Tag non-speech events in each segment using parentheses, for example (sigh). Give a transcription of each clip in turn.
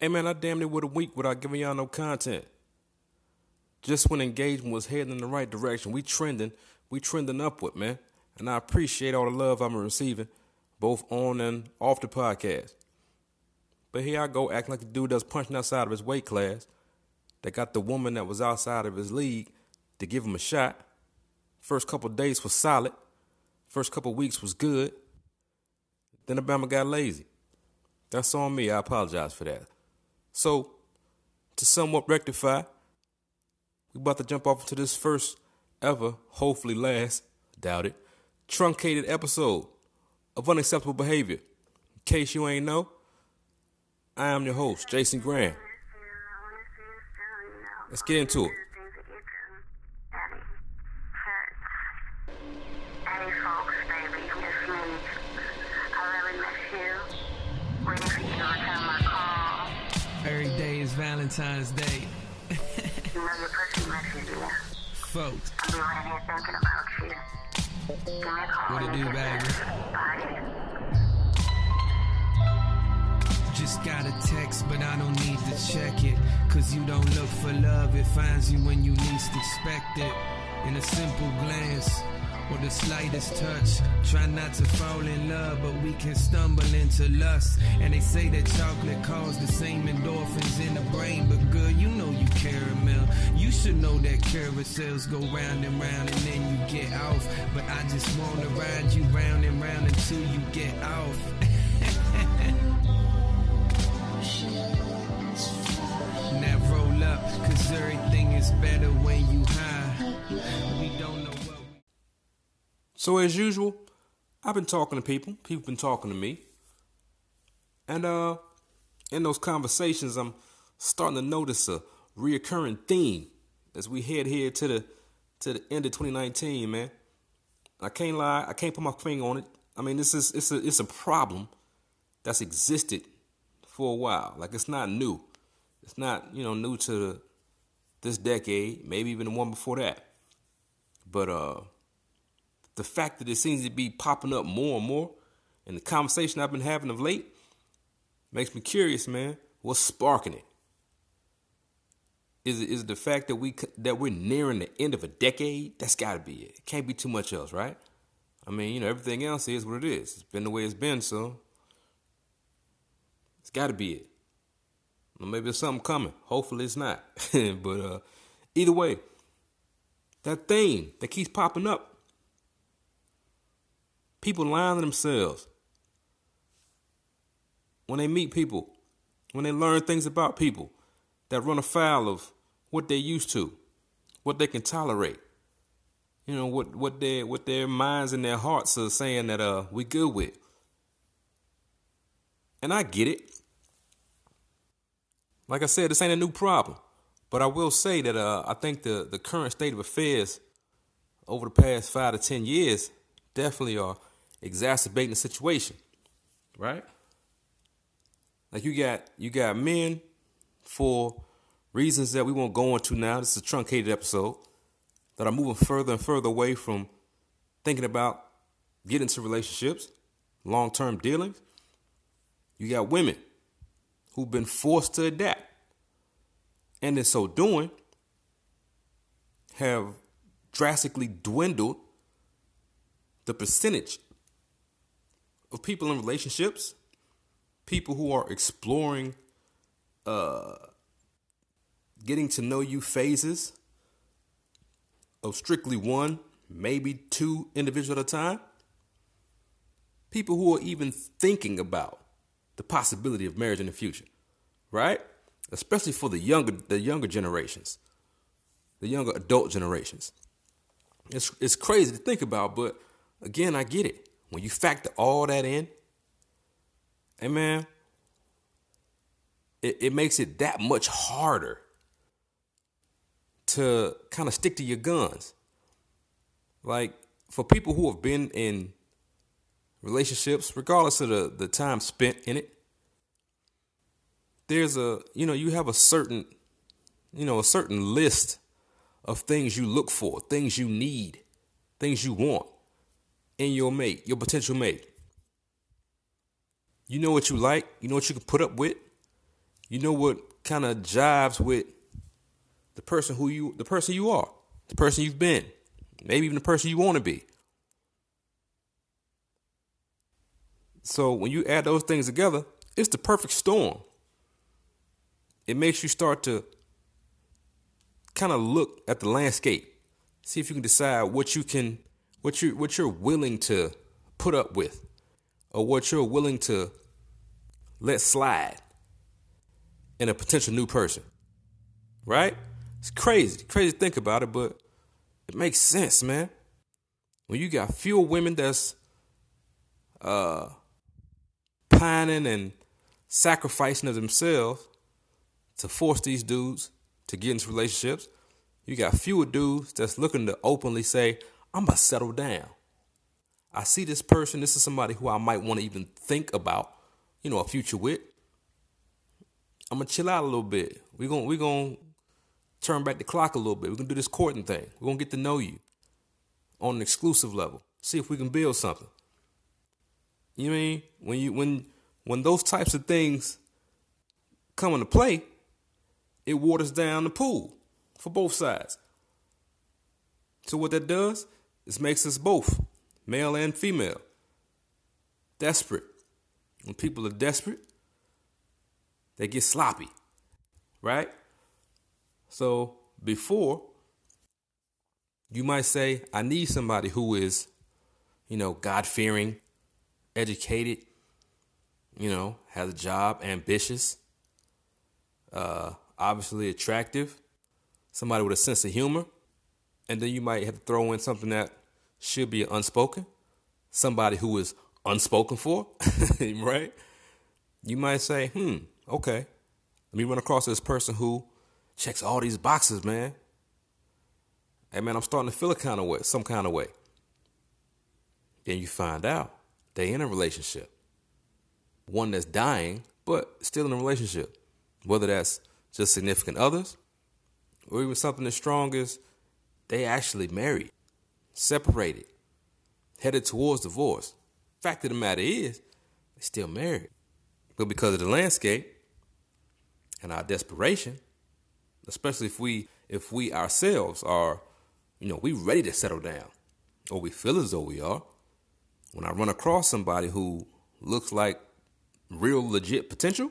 Hey man, I damn near would a week without giving y'all no content. Just when engagement was heading in the right direction, we trending, we trending upward, man. And I appreciate all the love I'm receiving, both on and off the podcast. But here I go acting like the dude that's punching outside of his weight class, that got the woman that was outside of his league to give him a shot. First couple days was solid. First couple weeks was good. Then Obama got lazy. That's on me. I apologize for that. So, to somewhat rectify, we about to jump off into this first ever, hopefully last, doubt it, truncated episode of unacceptable behavior. In case you ain't know, I am your host, Jason Graham. Let's get into it. Valentine's Day. Folks, you. What it do, baby? just got a text, but I don't need to check it. Cause you don't look for love, it finds you when you least expect it. In a simple glance or the slightest touch. Try not to fall in love, but we can stumble into lust. And they say that chocolate causes the same endorphins in the brain. But girl, you know you caramel. You should know that carousels go round and round and then you get off. But I just wanna ride you round and round until you get off. (laughs) Now roll up, cause everything is better when you high. So as usual, I've been talking to people. People been talking to me. And uh in those conversations I'm starting to notice a reoccurring theme as we head here to the to the end of 2019, man. I can't lie, I can't put my finger on it. I mean, this is it's a it's a problem that's existed for a while. Like it's not new. It's not, you know, new to this decade, maybe even the one before that. But uh the fact that it seems to be popping up more and more, and the conversation I've been having of late makes me curious, man. What's sparking it? Is it is it the fact that we that we're nearing the end of a decade? That's got to be it. It can't be too much else, right? I mean, you know, everything else is what it is. It's been the way it's been, so it's got to be it. Maybe there's something coming. Hopefully, it's not. (laughs) but uh, either way, that thing that keeps popping up people lying to themselves when they meet people, when they learn things about people that run afoul of what they're used to, what they can tolerate. You know what what their what their minds and their hearts are saying that uh we good with. And I get it. Like I said, this ain't a new problem. But I will say that uh I think the the current state of affairs over the past five to ten years definitely are exacerbating the situation, right? Like you got you got men for reasons that we won't go into now. This is a truncated episode that are moving further and further away from thinking about getting into relationships, long term dealings. You got women who've been forced to adapt, and in so doing, have drastically dwindled the percentage of people in relationships, people who are exploring uh, getting to know you phases of strictly one, maybe two individuals at a time. People who are even thinking about the possibility of marriage in the future, right? Especially for the younger the younger generations, the younger adult generations. It's it's crazy to think about, but again, I get it. When you factor all that in, hey man, it, it makes it that much harder to kind of stick to your guns. Like for people who have been in relationships, regardless of the, the time spent in it, there's a you know, you have a certain you know, a certain list of things you look for, things you need, things you want in your mate, your potential mate. You know what you like, you know what you can put up with, you know what kind of jives with the person who you the person you are, the person you've been, maybe even the person you want to be. So when you add those things together, it's the perfect storm. It makes you start to kind of look at the landscape, see if you can decide what you can, what you what you're willing to put up with, or what you're willing to let slide in a potential new person. Right? It's crazy, crazy to think about it, but it makes sense, man. When you got fewer women that's uh pining and sacrificing of themselves to force these dudes to get into relationships, you got fewer dudes that's looking to openly say, I'm going to settle down. I see this person, this is somebody who I might want to even think about, you know, a future with. I'm gonna chill out a little bit. We're gonna we're gonna turn back the clock a little bit. We're gonna do this courting thing. We're gonna get to know you on an exclusive level. See if we can build something. You know I mean? When you when when those types of things come into play, it waters down the pool for both sides. So what that does is makes us both, male and female, desperate. When people are desperate, they get sloppy, right? So before, you might say, I need somebody who is, you know, God fearing, educated, you know, has a job, ambitious, uh, obviously attractive, somebody with a sense of humor. And then you might have to throw in something that should be unspoken, somebody who is unspoken for, (laughs) right? You might say, hmm, okay, let me run across this person who checks all these boxes, man. Hey, man, I'm starting to feel a kind of way, some kind of way. Then you find out they in a relationship, one that's dying, but still in a relationship, whether that's just significant others or even something as strong as they actually married, separated, headed towards divorce. Fact of the matter is, they still married. But because of the landscape and our desperation, especially if we if we ourselves are, you know, we ready to settle down, or we feel as though we are, when I run across somebody who looks like real legit potential,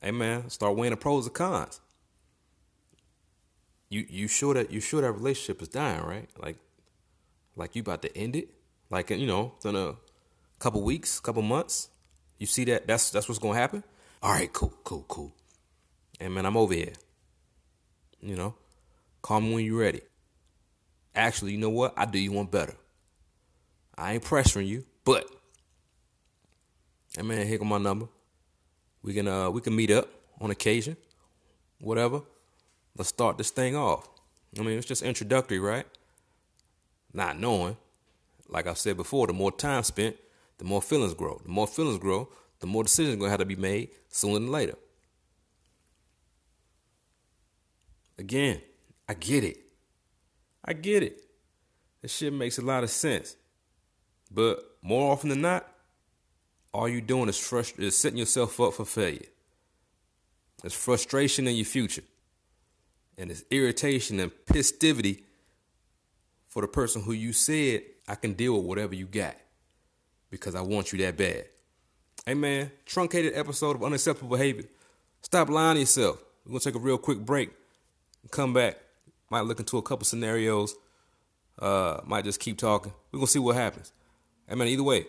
hey man, start weighing the pros and cons. You you sure that you sure that relationship is dying, right? Like like you about to end it? Like you know, in a couple weeks, couple months. You see that that's that's what's gonna happen? All right, cool, cool, cool. And man, I'm over here. You know, call me when you're ready. Actually, you know what? I do you one better. I ain't pressuring you, but hey man, here go my number. We can uh we can meet up on occasion, whatever. Let's start this thing off. I mean, it's just introductory, right? Not knowing, like I said before, the more time spent, the more feelings grow. The more feelings grow, the more decisions are gonna have to be made sooner than later. Again, I get it. I get it. This shit makes a lot of sense. But more often than not, all you're doing is, frust- is setting yourself up for failure. It's frustration in your future. And it's irritation and pissivity for the person who you said, I can deal with whatever you got because I want you that bad. Hey man, truncated episode of Unacceptable Behavior. Stop lying to yourself. We're to take a real quick break come back. Might look into a couple scenarios. Uh, might just keep talking. We're to see what happens. I man, either way,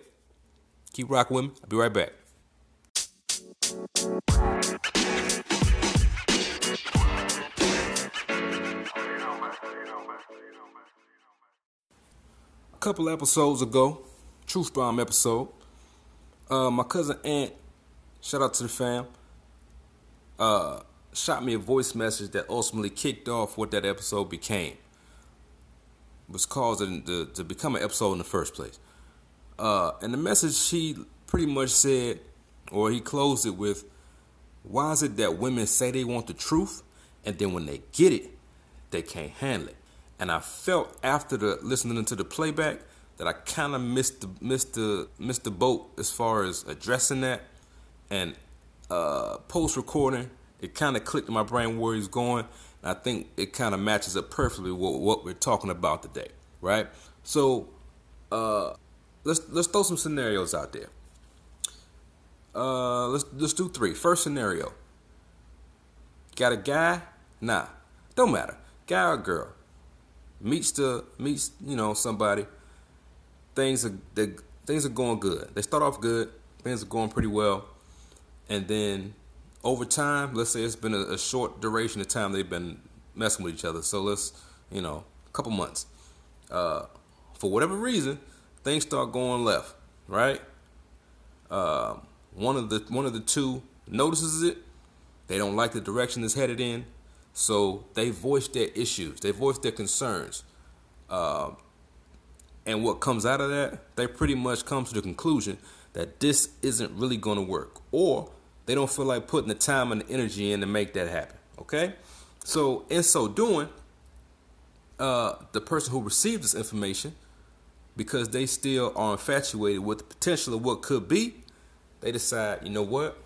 keep rocking with me. I'll be right back. Couple episodes ago, Truth Bomb episode, uh, my cousin Ant, shout out to the fam, uh, shot me a voice message that ultimately kicked off what that episode became. Was causing to, to become an episode in the first place. Uh, and the message she pretty much said, or he closed it with, why is it that women say they want the truth, and then when they get it, they can't handle it? And I felt after the listening to the playback that I kind of missed the missed the missed the boat as far as addressing that and uh, post recording, it kind of clicked in my brain where he's going. And I think it kind of matches up perfectly with what we're talking about today, right? So uh, let's let's throw some scenarios out there. Uh, let's let's do three. First scenario. Got a guy? Nah, don't matter. Guy or girl meets the meets you know somebody. Things are they, things are going good. They start off good. Things are going pretty well, and then over time, let's say it's been a, a short duration of time they've been messing with each other. So let's you know a couple months. Uh, for whatever reason, things start going left. Right. Uh, one of the one of the two notices it. They don't like the direction it's headed in, so they voice their issues. They voice their concerns. Uh, and what comes out of that, they pretty much come to the conclusion that this isn't really going to work, or they don't feel like putting the time and the energy in to make that happen. Okay, so in so doing, uh, the person who received this information, because they still are infatuated with the potential of what could be, they decide, you know what,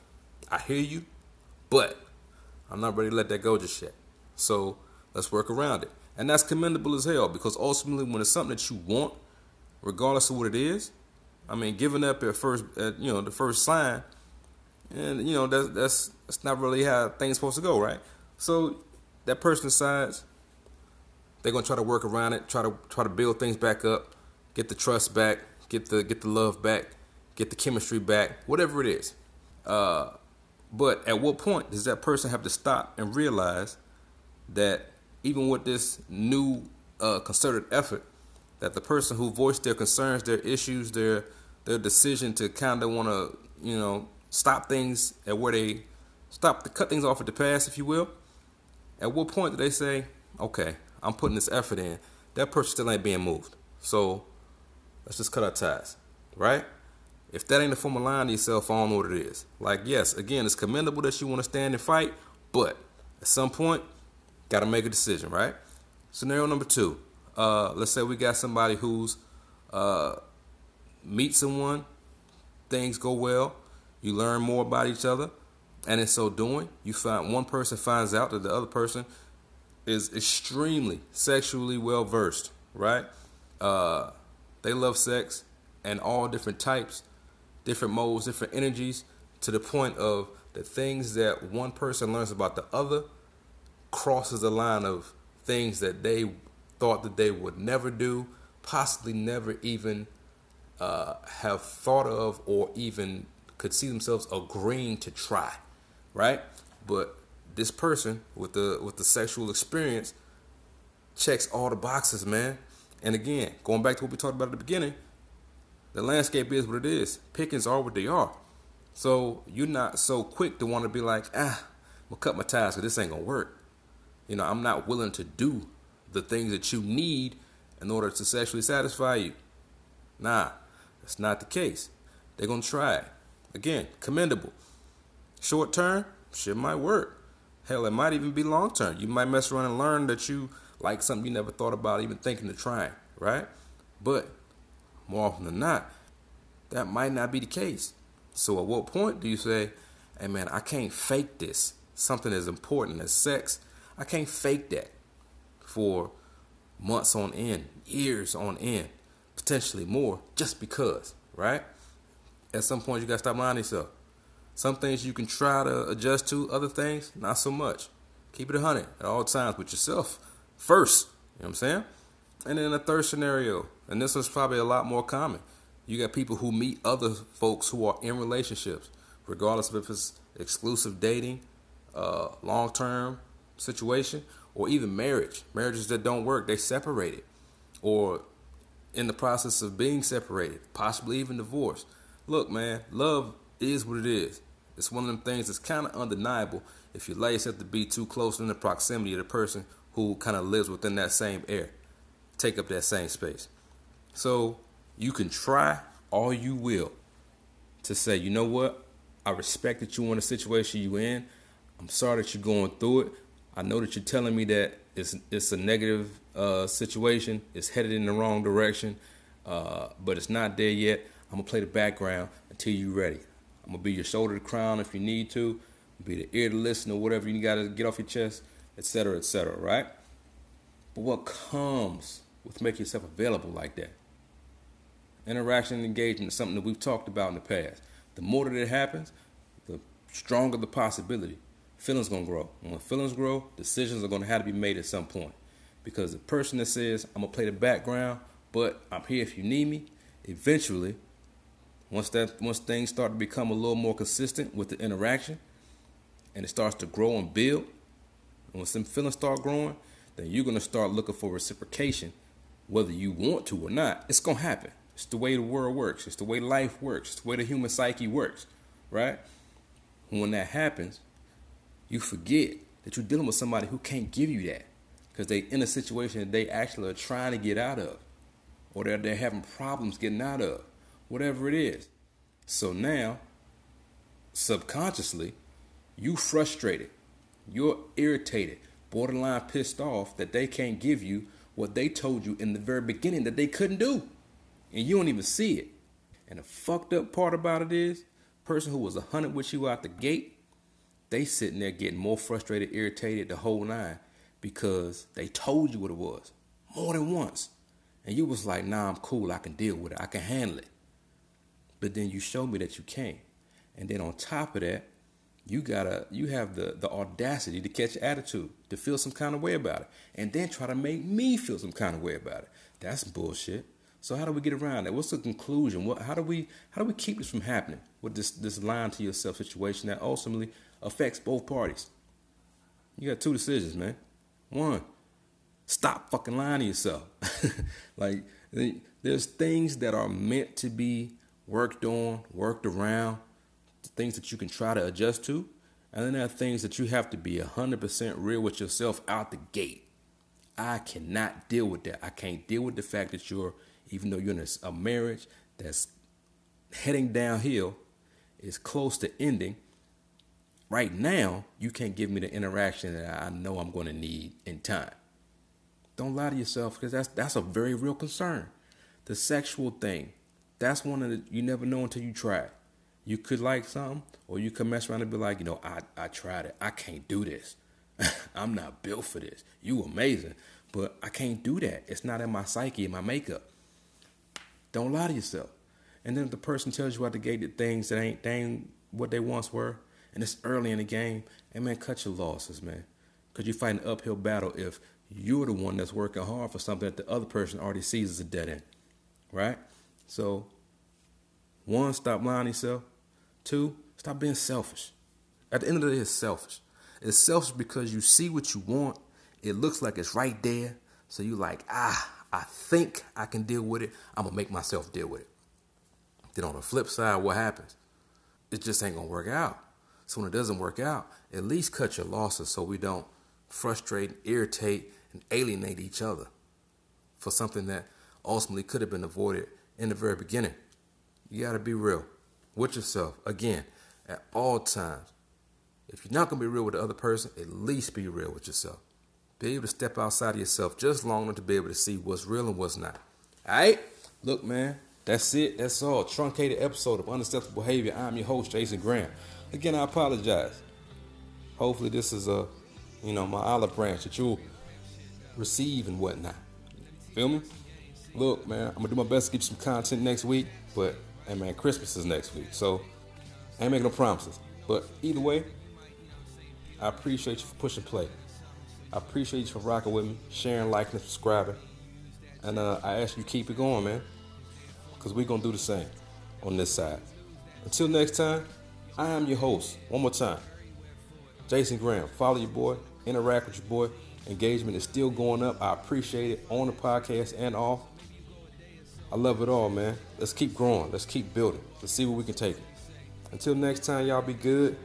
I hear you, but I'm not ready to let that go just yet. So let's work around it. And that's commendable as hell because ultimately, when it's something that you want, regardless of what it is, I mean, giving up at first, at, you know, the first sign, and you know that's that's that's not really how things supposed to go, right? So that person decides they're gonna try to work around it, try to try to build things back up, get the trust back, get the get the love back, get the chemistry back, whatever it is. Uh, but at what point does that person have to stop and realize that even with this new uh, concerted effort, that the person who voiced their concerns, their issues, their their decision to kind of want to, you know, stop things at where they stop to cut things off at the pass, if you will. At what point do they say, "Okay, I'm putting this effort in"? That person still ain't being moved, so let's just cut our ties, right? If that ain't a form of lying to yourself, I don't know what it is. Like, yes, again, it's commendable that you want to stand and fight, but at some point, got to make a decision, right? Scenario number two. Uh, let's say we got somebody who's uh, meet someone, things go well, you learn more about each other, and in so doing, you find one person finds out that the other person is extremely sexually well versed, right? Uh, they love sex and all different types, different modes, different energies, to the point of the things that one person learns about the other crosses the line of things that they thought that they would never do, possibly never even uh, have thought of or even could see themselves agreeing to try, right? But this person with the with the sexual experience checks all the boxes, man. And again, going back to what we talked about at the beginning, the landscape is what it is. Pickings are what they are. So you're not so quick to want to be like, ah, I'm gonna cut my ties because this ain't gonna work. You know, I'm not willing to do the things that you need in order to sexually satisfy you. Nah, that's not the case. They're gonna try. Again, commendable. Short term, shit might work. Hell, it might even be long term. You might mess around and learn that you like something you never thought about even thinking of trying, right? But more often than not, that might not be the case. So at what point do you say, hey man, I can't fake this? Something as important as sex I can't fake that for months on end, years on end, potentially more, just because, right? At some point, you got to stop lying to yourself. Some things you can try to adjust to, other things, not so much. Keep it a hundred at all times with yourself first. You know what I'm saying? And then the third scenario, and this one's probably a lot more common. You got people who meet other folks who are in relationships, regardless of if it's exclusive dating, uh, long term, situation or even marriage. Marriages that don't work, they separated or in the process of being separated, possibly even divorced. Look, man, love is what it is. It's one of them things that's kind of undeniable if you allow yourself to be too close in the proximity of the person who kind of lives within that same air, take up that same space. So you can try all you will to say, you know what? I respect that you in the situation you in. I'm sorry that you're going through it, I know that you're telling me that it's it's a negative uh, situation. It's headed in the wrong direction, uh, but it's not there yet. I'm gonna play the background until you're ready. I'm gonna be your shoulder to crown if you need to, be the ear to listen or whatever you gotta get off your chest, etc., etc. Right? But what comes with making yourself available like that? Interaction and engagement is something that we've talked about in the past. The more that it happens, the stronger the possibility. Feelings gonna grow. And when feelings grow, decisions are gonna have to be made at some point. Because the person that says, I'm gonna play the background, but I'm here if you need me, eventually, once that once things start to become a little more consistent with the interaction and it starts to grow and build, and when some feelings start growing, then you're gonna start looking for reciprocation, whether you want to or not. It's gonna happen. It's the way the world works. It's the way life works. It's the way the human psyche works, right? When that happens, you forget that you're dealing with somebody who can't give you that because they're in a situation that they actually are trying to get out of or they're having problems getting out of, whatever it is. So now, subconsciously, you frustrated, you're irritated, borderline pissed off that they can't give you what they told you in the very beginning that they couldn't do and you don't even see it. And the fucked up part about it is, person who was a hundred with you out the gate, they sitting there getting more frustrated, irritated, the whole nine, because they told you what it was more than once, and you was like, "Nah, I'm cool. I can deal with it. I can handle it." But then you showed me that you can't, and then on top of that, you gotta you have the the audacity to catch attitude, to feel some kind of way about it, and then try to make me feel some kind of way about it. That's bullshit. So how do we get around that? What's the conclusion? What, how do we how do we keep this from happening with this this lying to yourself situation that ultimately affects both parties? You got two decisions, man. One, stop fucking lying to yourself. (laughs) like there's things that are meant to be worked on, worked around, things that you can try to adjust to, and then there are things that you have to be 100% real with yourself out the gate. I cannot deal with that. I can't deal with the fact that you're even though you're in a, marriage that's heading downhill, is close to ending. Right now, you can't give me the interaction that I know I'm going to need in time. Don't lie to yourself because that's that's a very real concern. The sexual thing, that's one of the you never know until you try it. You could like something, or you could mess around and be like, you know, I I tried it. I can't do this. (laughs) I'm not built for this. You amazing, but I can't do that. It's not in my psyche, in my makeup. Don't lie to yourself. And then if the person tells you out the gate that things that ain't, they ain't what they once were, and it's early in the game, and man, cut your losses, man. Because you fight an uphill battle if you're the one that's working hard for something that the other person already sees as a dead end. Right? So, one, stop lying to yourself. Two, stop being selfish. At the end of the day, it's selfish. It's selfish because you see what you want. It looks like it's right there. So you're like, ah, I think I can deal with it, I'm gonna make myself deal with it. Then on the flip side, what happens? It just ain't gonna work out. So when it doesn't work out, at least cut your losses so we don't frustrate, irritate, and alienate each other for something that ultimately could have been avoided in the very beginning. You gotta be real with yourself again at all times. If you're not gonna be real with the other person, at least be real with yourself. Be able to step outside of yourself just long enough to be able to see what's real and what's not. All right? Look, man, that's it. That's all. Truncated episode of Unacceptable Behavior. I'm your host, Jason Graham. Again, I apologize. Hopefully, this is a, you know, my olive branch that you'll receive and whatnot. Feel me? Look, man, I'm gonna do my best to get you some content next week, but hey, man, Christmas is next week, so I ain't making no promises. But either way, I appreciate you for pushing play. I appreciate you for rocking with me, sharing, liking, and subscribing. And uh, I ask you keep it going, man. Because we're going to do the same on this side. Until next time, I am your host. One more time. Jason Graham. Follow your boy. Interact with your boy. Engagement is still going up. I appreciate it on the podcast and off. I love it all, man. Let's keep growing. Let's keep building. Let's see where we can take it. Until next time, y'all be good.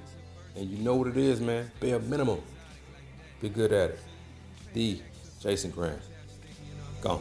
And you know what it is, man. A minimum. Be good at it. The Jason Graham. Gone.